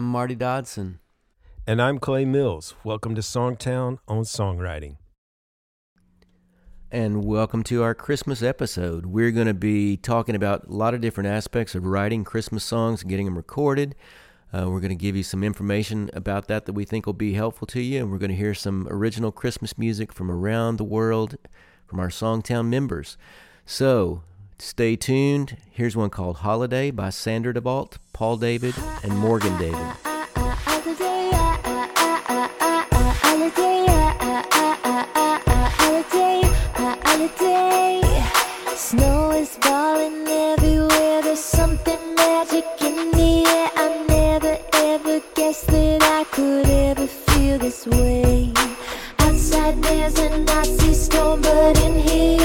I'm Marty Dodson. And I'm Clay Mills. Welcome to Songtown on Songwriting. And welcome to our Christmas episode. We're going to be talking about a lot of different aspects of writing Christmas songs and getting them recorded. Uh, we're going to give you some information about that that we think will be helpful to you. And we're going to hear some original Christmas music from around the world from our Songtown members. So stay tuned. Here's one called Holiday by Sandra DeVault, Paul David, and Morgan David. Snow is falling everywhere. There's something magic in the air. I never ever guessed that I could ever feel this way. Outside there's a Nazi storm, but in here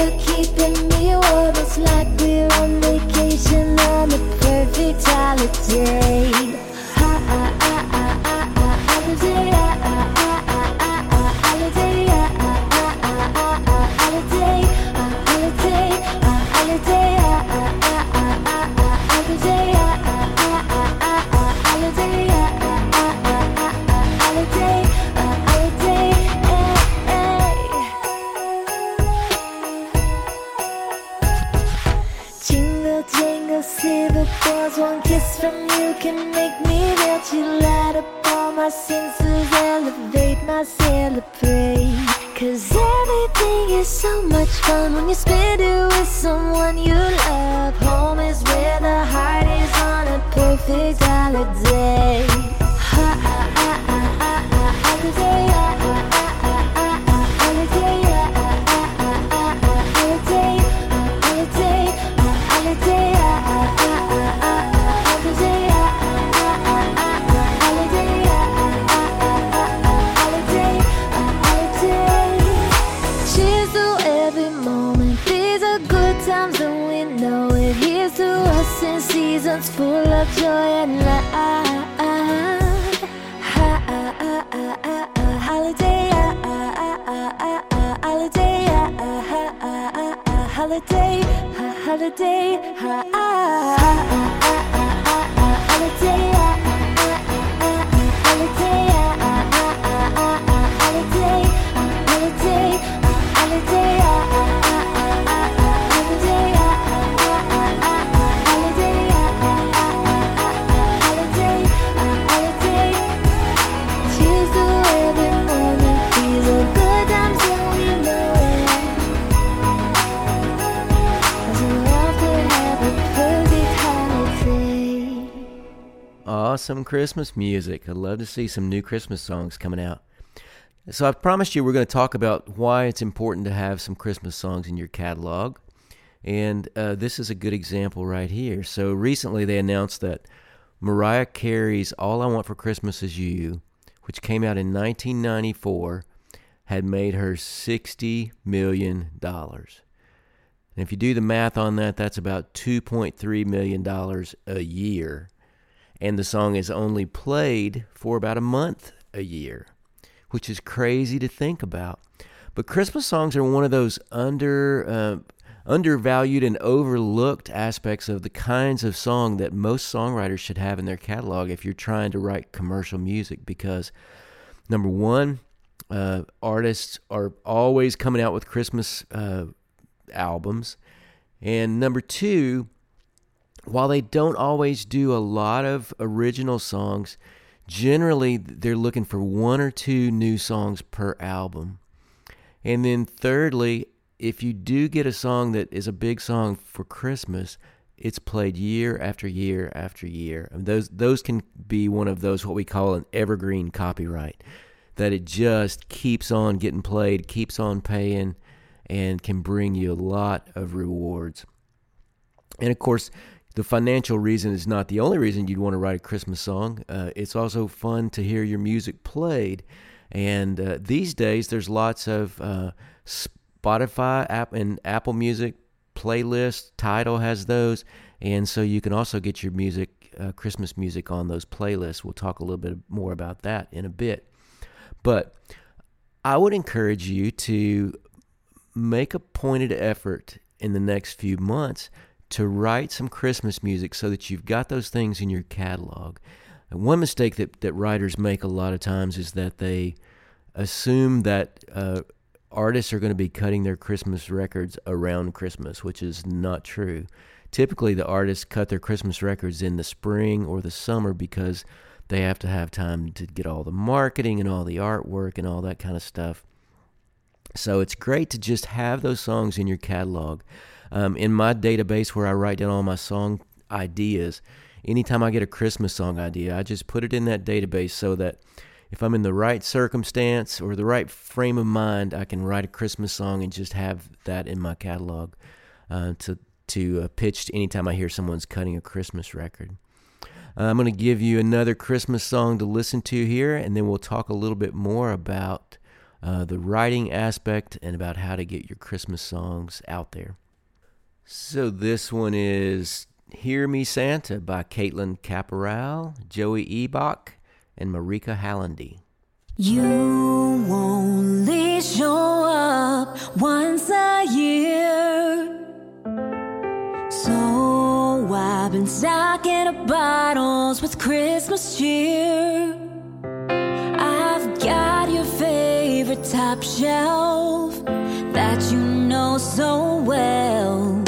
seasons full of joy and ah, holiday, holiday, holiday, holiday, Awesome Christmas music. I'd love to see some new Christmas songs coming out. So I've promised you we're going to talk about why it's important to have some Christmas songs in your catalog. And uh, this is a good example right here. So recently they announced that Mariah Carey's All I Want for Christmas Is You, which came out in 1994, had made her $60 million. And if you do the math on that, that's about $2.3 million a year. And the song is only played for about a month a year, which is crazy to think about. But Christmas songs are one of those under uh, undervalued and overlooked aspects of the kinds of song that most songwriters should have in their catalog if you're trying to write commercial music because number one uh, artists are always coming out with christmas uh, albums and number two while they don't always do a lot of original songs generally they're looking for one or two new songs per album and then thirdly, if you do get a song that is a big song for Christmas, it's played year after year after year. And those those can be one of those what we call an evergreen copyright. That it just keeps on getting played, keeps on paying, and can bring you a lot of rewards. And of course, the financial reason is not the only reason you'd want to write a Christmas song. Uh, it's also fun to hear your music played. And uh, these days, there's lots of uh, Spotify app and Apple Music playlists. Tidal has those, and so you can also get your music, uh, Christmas music, on those playlists. We'll talk a little bit more about that in a bit. But I would encourage you to make a pointed effort in the next few months to write some Christmas music so that you've got those things in your catalog. And one mistake that, that writers make a lot of times is that they assume that uh, artists are going to be cutting their Christmas records around Christmas, which is not true. Typically, the artists cut their Christmas records in the spring or the summer because they have to have time to get all the marketing and all the artwork and all that kind of stuff. So it's great to just have those songs in your catalog. Um, in my database where I write down all my song ideas, anytime I get a Christmas song idea, I just put it in that database so that if I'm in the right circumstance or the right frame of mind, I can write a Christmas song and just have that in my catalog uh, to to uh, pitch anytime I hear someone's cutting a Christmas record. Uh, I'm going to give you another Christmas song to listen to here, and then we'll talk a little bit more about uh, the writing aspect and about how to get your Christmas songs out there. So this one is Hear Me Santa by Caitlin Caporal, Joey Ebach, and Marika Hallandy. You only show up once a year. So I've been stocking up bottles with Christmas cheer. I've got your favorite top shelf that you know so well.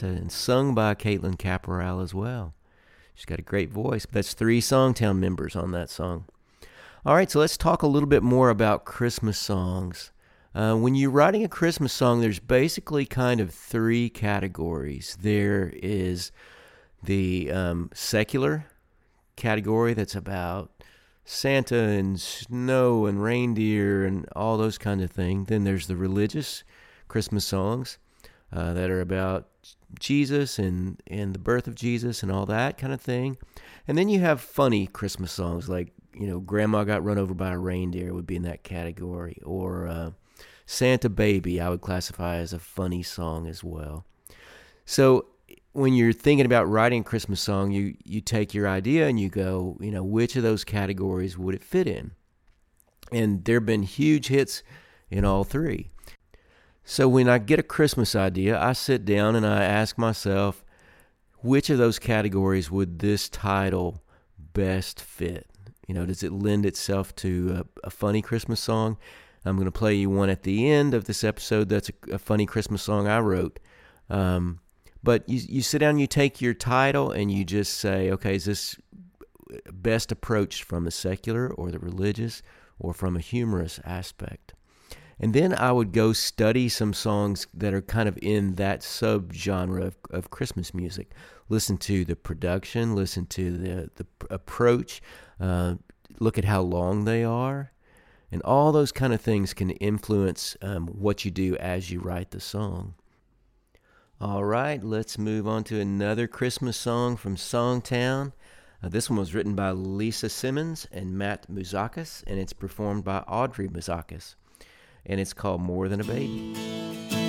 Santa, and sung by Caitlin Caporal as well. She's got a great voice. That's three Songtown members on that song. All right, so let's talk a little bit more about Christmas songs. Uh, when you're writing a Christmas song, there's basically kind of three categories. There is the um, secular category that's about Santa and snow and reindeer and all those kind of things. Then there's the religious Christmas songs uh, that are about Jesus and and the birth of Jesus and all that kind of thing. And then you have funny Christmas songs like you know Grandma got run over by a reindeer would be in that category, or uh, Santa Baby I would classify as a funny song as well. So when you're thinking about writing a Christmas song, you you take your idea and you go, you know, which of those categories would it fit in? And there've been huge hits in all three. So when I get a Christmas idea, I sit down and I ask myself, which of those categories would this title best fit? You know, does it lend itself to a, a funny Christmas song? I'm going to play you one at the end of this episode that's a, a funny Christmas song I wrote. Um, but you, you sit down, you take your title, and you just say, okay, is this best approached from the secular or the religious or from a humorous aspect? And then I would go study some songs that are kind of in that subgenre of, of Christmas music. Listen to the production, listen to the, the approach, uh, look at how long they are. And all those kind of things can influence um, what you do as you write the song. All right, let's move on to another Christmas song from Songtown. Uh, this one was written by Lisa Simmons and Matt Mouzakis, and it's performed by Audrey Mouzakis and it's called More Than a Baby.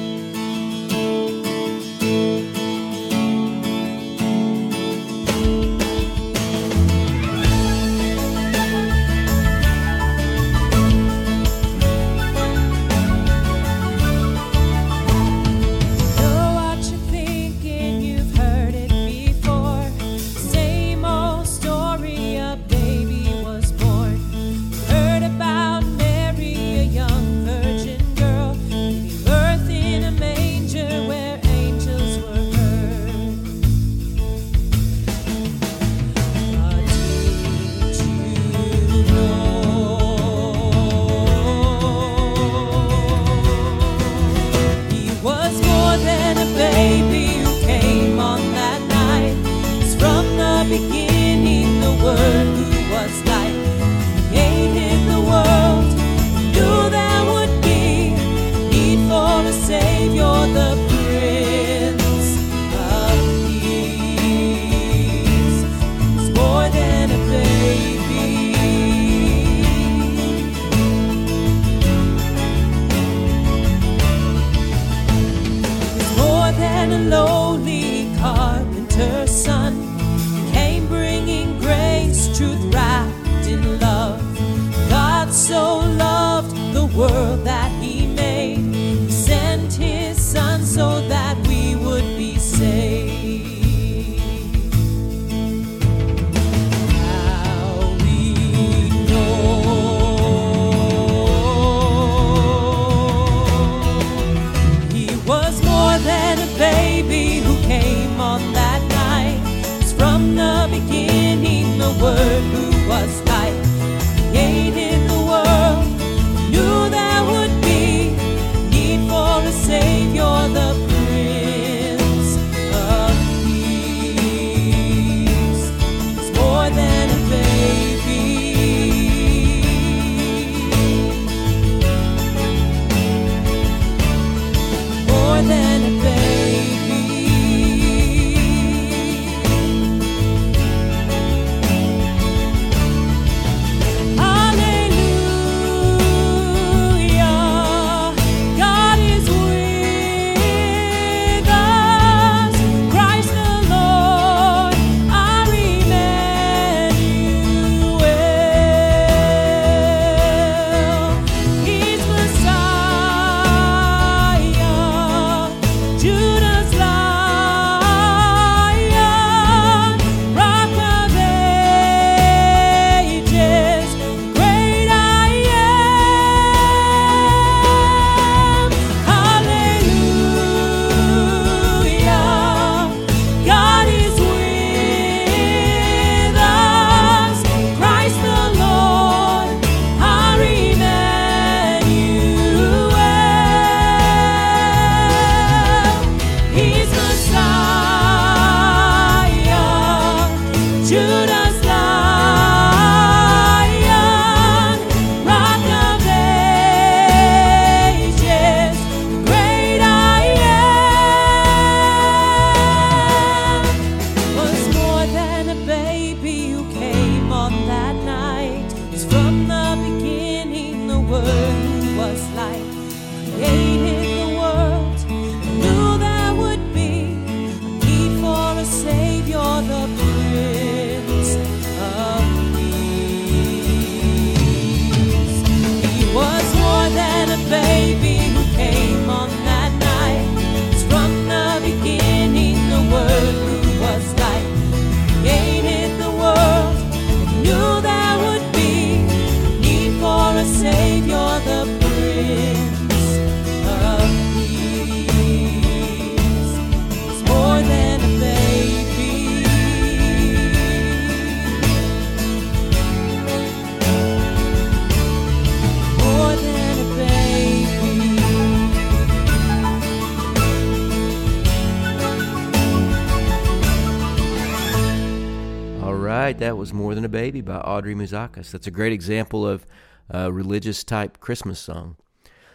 Was More Than a Baby by Audrey Mouzakis. That's a great example of a religious type Christmas song.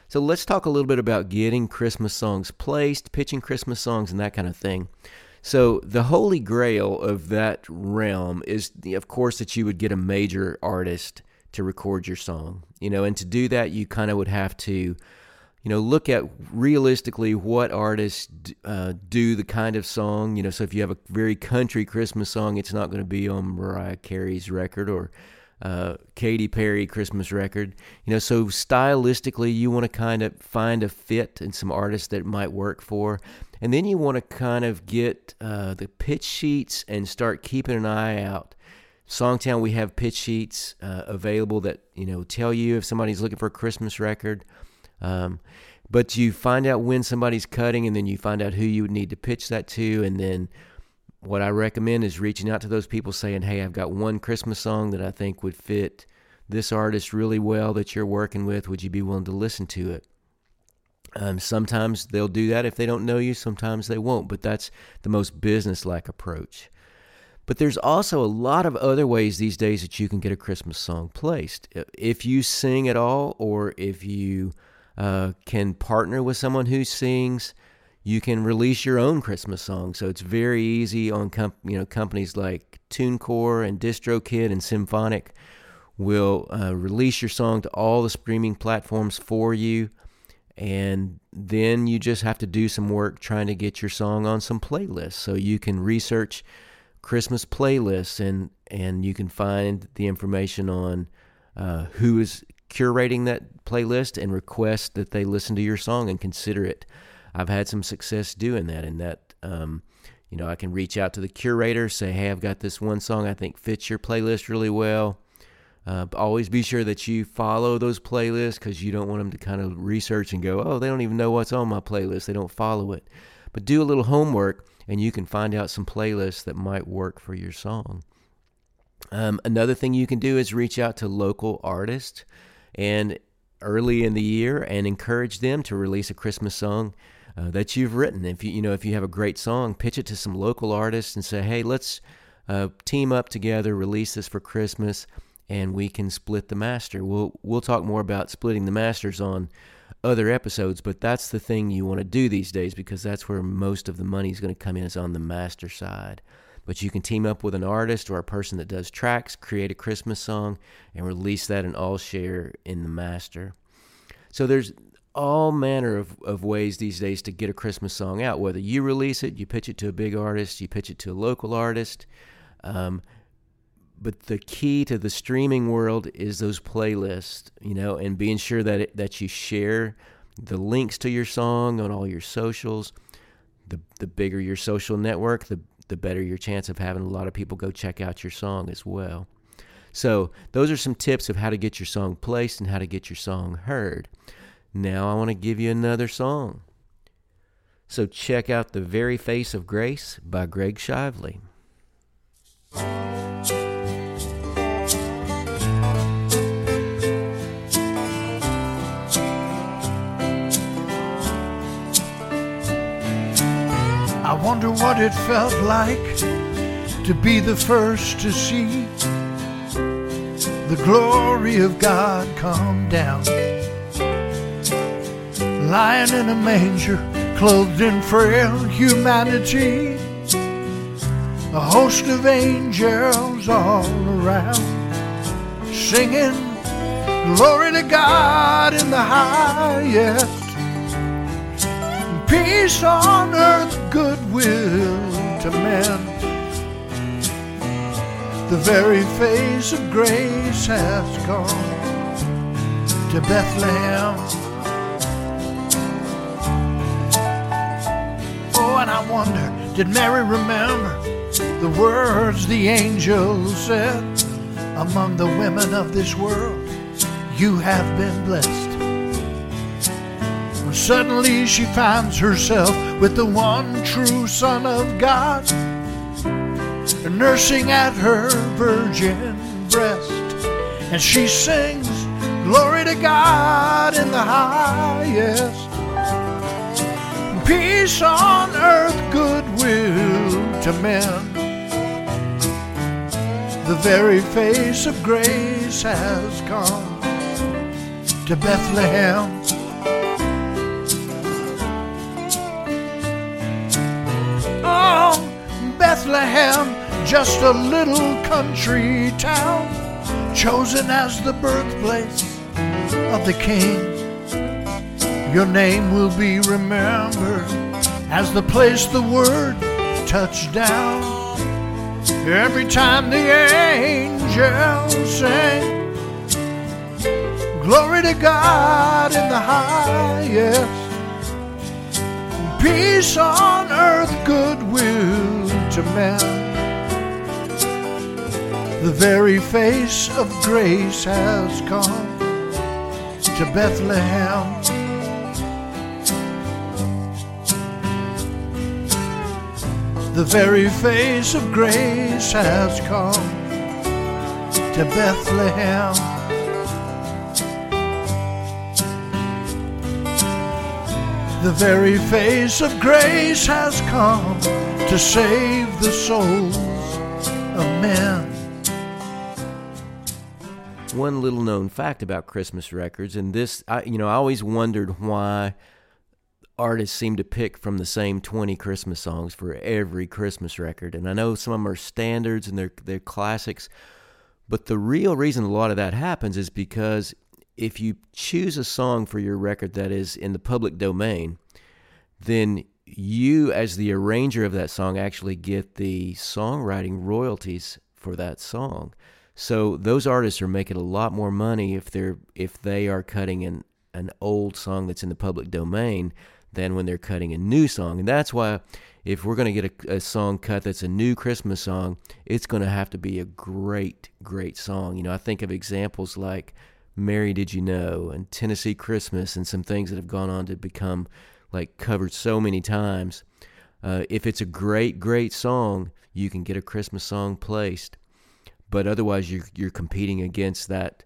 So let's talk a little bit about getting Christmas songs placed, pitching Christmas songs, and that kind of thing. So the holy grail of that realm is, of course, that you would get a major artist to record your song. You know, and to do that, you kind of would have to, you know, look at realistically what artists uh, do the kind of song. You know, so if you have a very country Christmas song, it's not going to be on Mariah Carey's record or uh, Katy Perry Christmas record. You know, so stylistically, you want to kind of find a fit and some artists that might work for. And then you want to kind of get uh, the pitch sheets and start keeping an eye out. Songtown, we have pitch sheets uh, available that you know tell you if somebody's looking for a Christmas record. Um, but you find out when somebody's cutting, and then you find out who you would need to pitch that to, and then what I recommend is reaching out to those people saying, Hey, I've got one Christmas song that I think would fit this artist really well that you're working with. Would you be willing to listen to it? Um, sometimes they'll do that if they don't know you, sometimes they won't, but that's the most business like approach. But there's also a lot of other ways these days that you can get a Christmas song placed. If you sing at all, or if you uh, can partner with someone who sings, you can release your own Christmas song. So it's very easy on you know companies like TuneCore and DistroKid and Symphonic will uh, release your song to all the streaming platforms for you, and then you just have to do some work trying to get your song on some playlists. So you can research Christmas playlists and and you can find the information on uh, who is curating that playlist and request that they listen to your song and consider it I've had some success doing that, and that um, you know I can reach out to the curator, say, hey, I've got this one song I think fits your playlist really well. Uh, always be sure that you follow those playlists because you don't want them to kind of research and go, oh, they don't even know what's on my playlist. They don't follow it. But do a little homework and you can find out some playlists that might work for your song. Um, another thing you can do is reach out to local artists and early in the year and encourage them to release a Christmas song uh, that you've written. If you you know if you have a great song, pitch it to some local artists and say, hey, let's uh, team up together, release this for Christmas, and we can split the master. We'll we'll talk more about splitting the masters on other episodes, but that's the thing you want to do these days because that's where most of the money is going to come in is on the master side. But you can team up with an artist or a person that does tracks, create a Christmas song, and release that and all share in the master. So there's all manner of, of ways these days to get a Christmas song out. Whether you release it, you pitch it to a big artist, you pitch it to a local artist. Um, but the key to the streaming world is those playlists, you know, and being sure that it, that you share the links to your song on all your socials. The the bigger your social network, the the better your chance of having a lot of people go check out your song as well. So, those are some tips of how to get your song placed and how to get your song heard. Now I want to give you another song. So check out The Very Face of Grace by Greg Shively. Wonder what it felt like to be the first to see the glory of God come down lying in a manger, clothed in frail humanity. A host of angels all around, singing glory to God in the highest. Peace on earth, goodwill to men. The very face of grace has gone to Bethlehem. Oh, and I wonder, did Mary remember the words the angel said? Among the women of this world, you have been blessed. Suddenly she finds herself with the one true Son of God, nursing at her virgin breast, and she sings, Glory to God in the highest peace on earth, goodwill to men. The very face of grace has come to Bethlehem. Bethlehem, just a little country town, chosen as the birthplace of the King. Your name will be remembered as the place the word touched down. Every time the angels sing, Glory to God in the highest, peace on earth, goodwill to men. The very face of grace has come to Bethlehem. The very face of grace has come to Bethlehem. The very face of grace has come to save the souls of men. One little known fact about Christmas records, and this, I, you know, I always wondered why artists seem to pick from the same 20 Christmas songs for every Christmas record. And I know some of them are standards and they're, they're classics, but the real reason a lot of that happens is because if you choose a song for your record that is in the public domain, then you, as the arranger of that song, actually get the songwriting royalties for that song. So those artists are making a lot more money if they're if they are cutting an an old song that's in the public domain than when they're cutting a new song. And that's why if we're going to get a, a, song cut that's a new Christmas song, it's going to have to be a great, great song. You know, I think of examples like Mary Did You Know and Tennessee Christmas and some things that have gone on to become like covered so many times. Uh, if it's a great, great song, you can get a Christmas song placed. But otherwise, you're, you're competing against that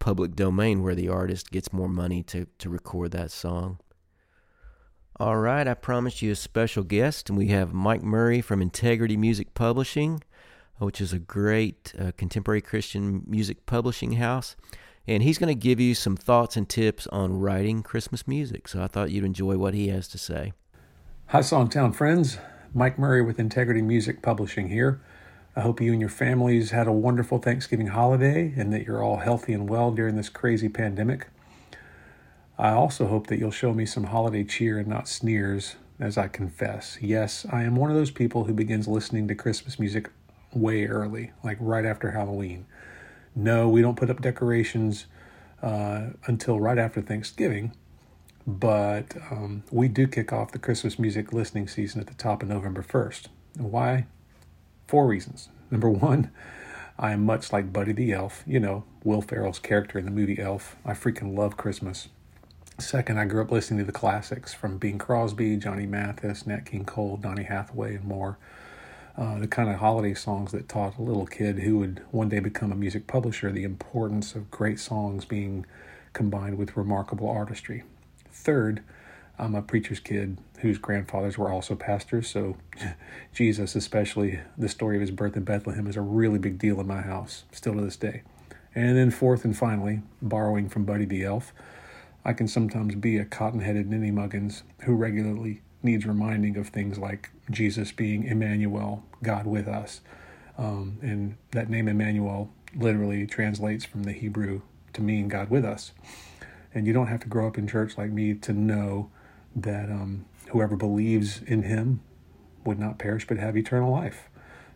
public domain where the artist gets more money to, to record that song. All right, I promised you a special guest, and we have Mike Murray from Integrity Music Publishing, which is a great uh, contemporary Christian music publishing house. And he's going to give you some thoughts and tips on writing Christmas music. So I thought you'd enjoy what he has to say. Hi, Songtown friends. Mike Murray with Integrity Music Publishing here. I hope you and your families had a wonderful Thanksgiving holiday and that you're all healthy and well during this crazy pandemic. I also hope that you'll show me some holiday cheer and not sneers as I confess. Yes, I am one of those people who begins listening to Christmas music way early, like right after Halloween. No, we don't put up decorations uh, until right after Thanksgiving, but um, we do kick off the Christmas music listening season at the top of November 1st. And why? Four reasons. Number one, I am much like Buddy the Elf, you know, Will Ferrell's character in the movie Elf. I freaking love Christmas. Second, I grew up listening to the classics from Bing Crosby, Johnny Mathis, Nat King Cole, Donny Hathaway, and more. Uh, the kind of holiday songs that taught a little kid who would one day become a music publisher the importance of great songs being combined with remarkable artistry. Third, I'm a preacher's kid whose grandfathers were also pastors, so Jesus, especially the story of his birth in Bethlehem, is a really big deal in my house, still to this day. And then, fourth and finally, borrowing from Buddy the Elf, I can sometimes be a cotton headed ninny muggins who regularly needs reminding of things like Jesus being Emmanuel, God with us. Um, and that name Emmanuel literally translates from the Hebrew to mean God with us. And you don't have to grow up in church like me to know that um, whoever believes in him would not perish but have eternal life.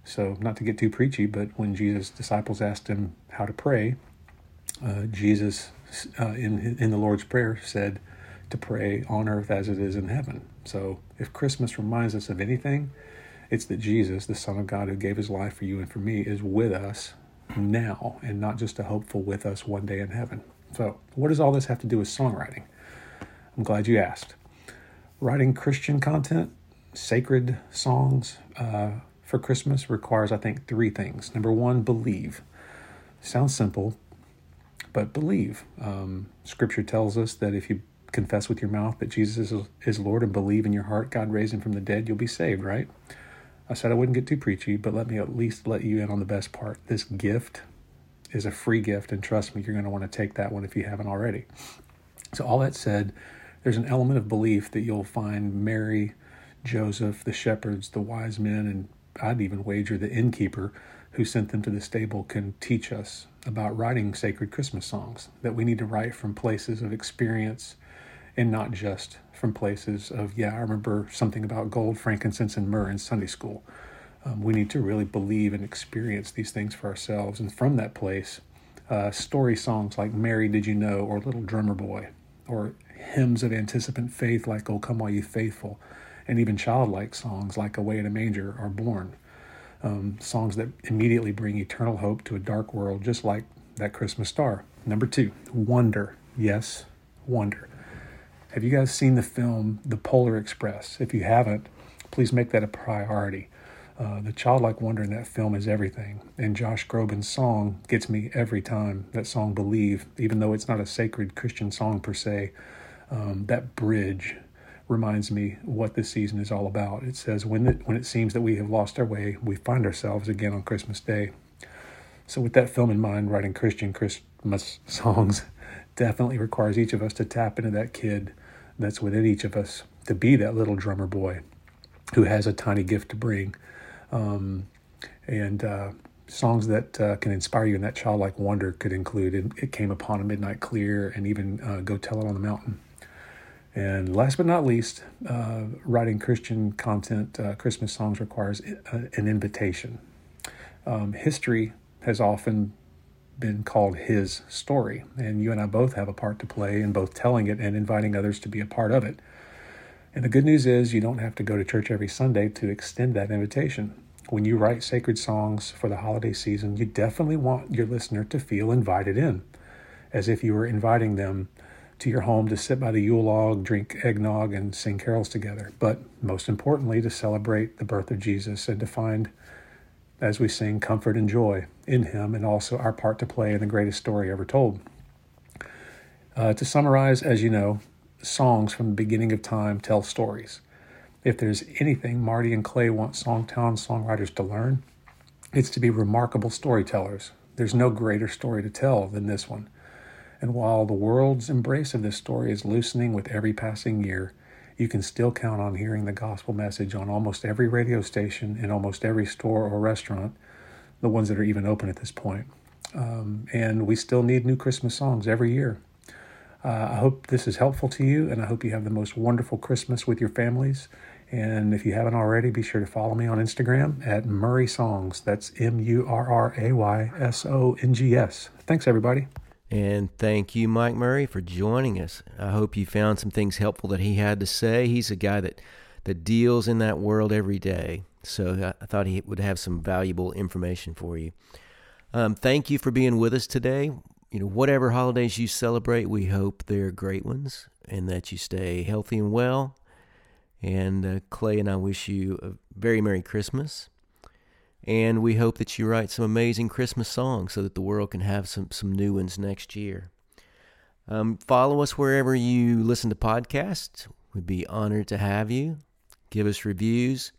So, not to get too preachy, but when Jesus' disciples asked him how to pray, uh, Jesus uh, in in the Lord's Prayer said to pray on earth as it is in heaven. So if Christmas reminds us of anything, it's that Jesus, the Son of God who gave his life for you and for me, is with us now and not just a hopeful with us one day in heaven. So, what does all this have to do with songwriting? I'm glad you asked. Writing Christian content, sacred songs uh, for Christmas requires, I think, three things. Number one, believe. Sounds simple, but believe. Um, scripture tells us that if you confess with your mouth that Jesus is, is Lord and believe in your heart God raised him from the dead, you'll be saved, right? I said I wouldn't get too preachy, but let me at least let you in on the best part. This gift is a free gift, and trust me, you're going to want to take that one if you haven't already. So, all that said, there's an element of belief that you'll find Mary, Joseph, the shepherds, the wise men, and I'd even wager the innkeeper who sent them to the stable can teach us about writing sacred Christmas songs that we need to write from places of experience and not just from places of, yeah, I remember something about gold, frankincense, and myrrh in Sunday school. Um, we need to really believe and experience these things for ourselves. And from that place, uh, story songs like Mary Did You Know or Little Drummer Boy, or hymns of anticipant faith like Oh Come All You Faithful, and even childlike songs like Away in a Manger are born. Um, songs that immediately bring eternal hope to a dark world, just like that Christmas star. Number two, wonder. Yes, wonder. Have you guys seen the film The Polar Express? If you haven't, please make that a priority. Uh, the childlike wonder in that film is everything, and Josh Groban's song gets me every time. That song, Believe, even though it's not a sacred Christian song per se, um, that bridge reminds me what this season is all about. It says, when it, when it seems that we have lost our way, we find ourselves again on Christmas Day. So, with that film in mind, writing Christian Christmas songs definitely requires each of us to tap into that kid that's within each of us, to be that little drummer boy who has a tiny gift to bring. Um, and uh, songs that uh, can inspire you in that childlike wonder could include it, it, Came Upon a Midnight Clear and even uh, Go Tell It on the Mountain. And last but not least, uh, writing Christian content, uh, Christmas songs requires uh, an invitation. Um, history has often been called his story, and you and I both have a part to play in both telling it and inviting others to be a part of it. And the good news is, you don't have to go to church every Sunday to extend that invitation. When you write sacred songs for the holiday season, you definitely want your listener to feel invited in, as if you were inviting them to your home to sit by the Yule log, drink eggnog, and sing carols together. But most importantly, to celebrate the birth of Jesus and to find, as we sing, comfort and joy in Him and also our part to play in the greatest story ever told. Uh, to summarize, as you know, songs from the beginning of time tell stories. If there's anything Marty and Clay want Songtown songwriters to learn, it's to be remarkable storytellers. There's no greater story to tell than this one. And while the world's embrace of this story is loosening with every passing year, you can still count on hearing the gospel message on almost every radio station in almost every store or restaurant, the ones that are even open at this point. Um, and we still need new Christmas songs every year. Uh, I hope this is helpful to you, and I hope you have the most wonderful Christmas with your families. And if you haven't already, be sure to follow me on Instagram at Murray Songs. That's M U R R A Y S O N G S. Thanks, everybody. And thank you, Mike Murray, for joining us. I hope you found some things helpful that he had to say. He's a guy that, that deals in that world every day. So I thought he would have some valuable information for you. Um, thank you for being with us today. You know, whatever holidays you celebrate, we hope they're great ones and that you stay healthy and well. And uh, Clay and I wish you a very Merry Christmas. And we hope that you write some amazing Christmas songs so that the world can have some, some new ones next year. Um, follow us wherever you listen to podcasts. We'd be honored to have you. Give us reviews.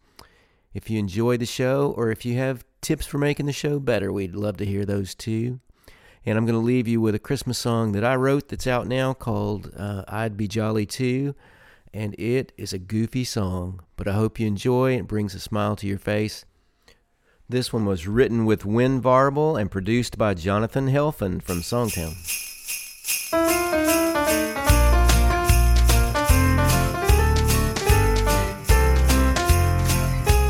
If you enjoy the show or if you have tips for making the show better, we'd love to hear those too. And I'm going to leave you with a Christmas song that I wrote that's out now called uh, I'd Be Jolly Too. And it is a goofy song, but I hope you enjoy. It brings a smile to your face. This one was written with Win Varble and produced by Jonathan Helfen from Songtown.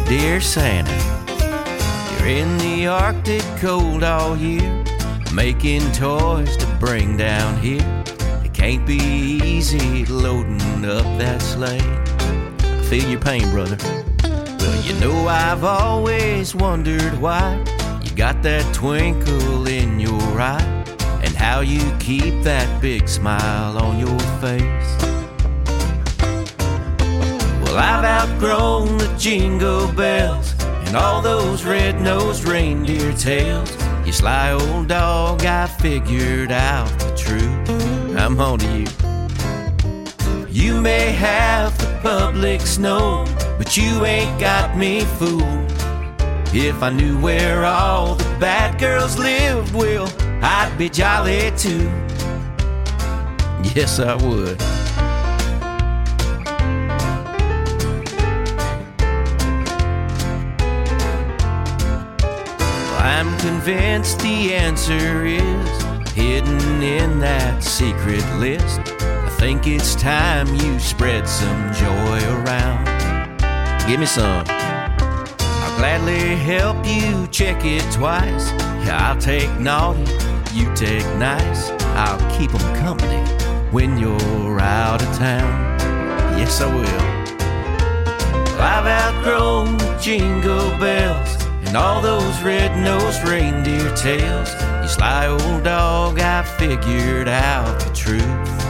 Dear Santa, you're in the Arctic cold all year, making toys to bring down here. It can't be easy loading up that sleigh. I feel your pain, brother. Well, you know I've always wondered why you got that twinkle in your eye and how you keep that big smile on your face. Well, I've outgrown the jingle bells and all those red-nosed reindeer tales. You sly old dog, I figured out the truth. I'm on to you. You may have the public snow but you ain't got me fooled. If I knew where all the bad girls lived, well, I'd be jolly too. Yes, I would. I'm convinced the answer is hidden in that secret list. I think it's time you spread some joy around. Give me some. I'll gladly help you check it twice. Yeah, I'll take naughty, you take nice. I'll keep 'em company when you're out of town. Yes, I will. I've outgrown jingle bells and all those red-nosed reindeer tales. You sly old dog, I figured out the truth.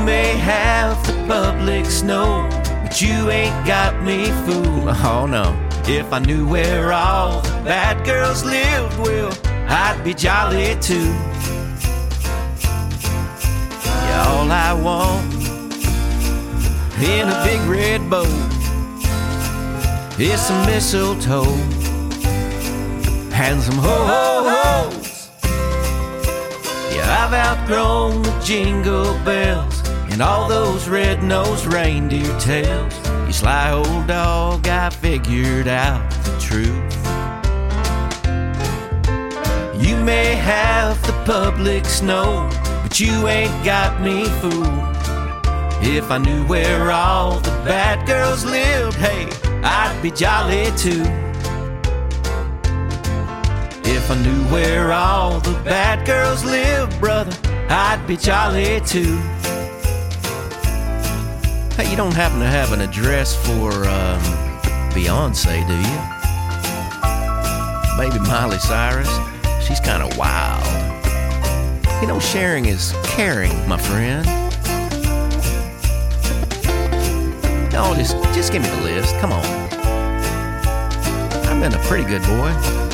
You may have the public snow, but you ain't got me fooled. Oh no. If I knew where all the bad girls lived, well, I'd be jolly too. Yeah, all I want in a big red boat is some mistletoe and some ho ho ho's. I've outgrown the jingle bells and all those red nosed reindeer tales. You sly old dog, I figured out the truth. You may have the public snow, but you ain't got me fooled. If I knew where all the bad girls lived, hey, I'd be jolly too. If I knew where all the bad girls live, brother, I'd be jolly too. Hey, you don't happen to have an address for um, Beyonce, do you? Maybe Miley Cyrus? She's kind of wild. You know, sharing is caring, my friend. No, just just give me the list. Come on. I've been a pretty good boy.